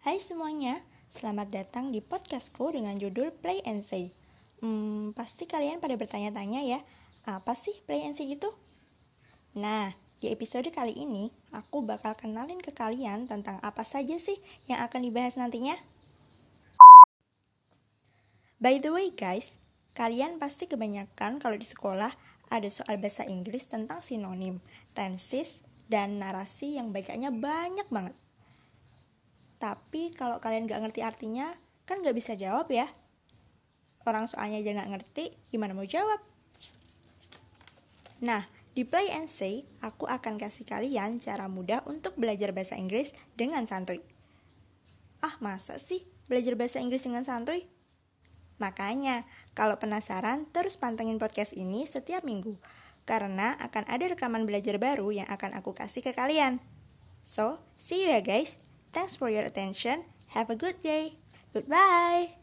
Hai semuanya, selamat datang di podcastku dengan judul Play and Say. Hmm, pasti kalian pada bertanya-tanya ya, apa sih Play and Say itu? Nah, di episode kali ini, aku bakal kenalin ke kalian tentang apa saja sih yang akan dibahas nantinya. By the way guys, kalian pasti kebanyakan kalau di sekolah ada soal bahasa Inggris tentang sinonim, tenses, dan narasi yang bacanya banyak banget. Tapi kalau kalian gak ngerti artinya, kan gak bisa jawab ya. Orang soalnya aja gak ngerti, gimana mau jawab? Nah, di Play and Say, aku akan kasih kalian cara mudah untuk belajar bahasa Inggris dengan santuy. Ah, masa sih belajar bahasa Inggris dengan santuy? Makanya, kalau penasaran, terus pantengin podcast ini setiap minggu. Karena akan ada rekaman belajar baru yang akan aku kasih ke kalian. So, see you ya guys. Thanks for your attention. Have a good day. Goodbye.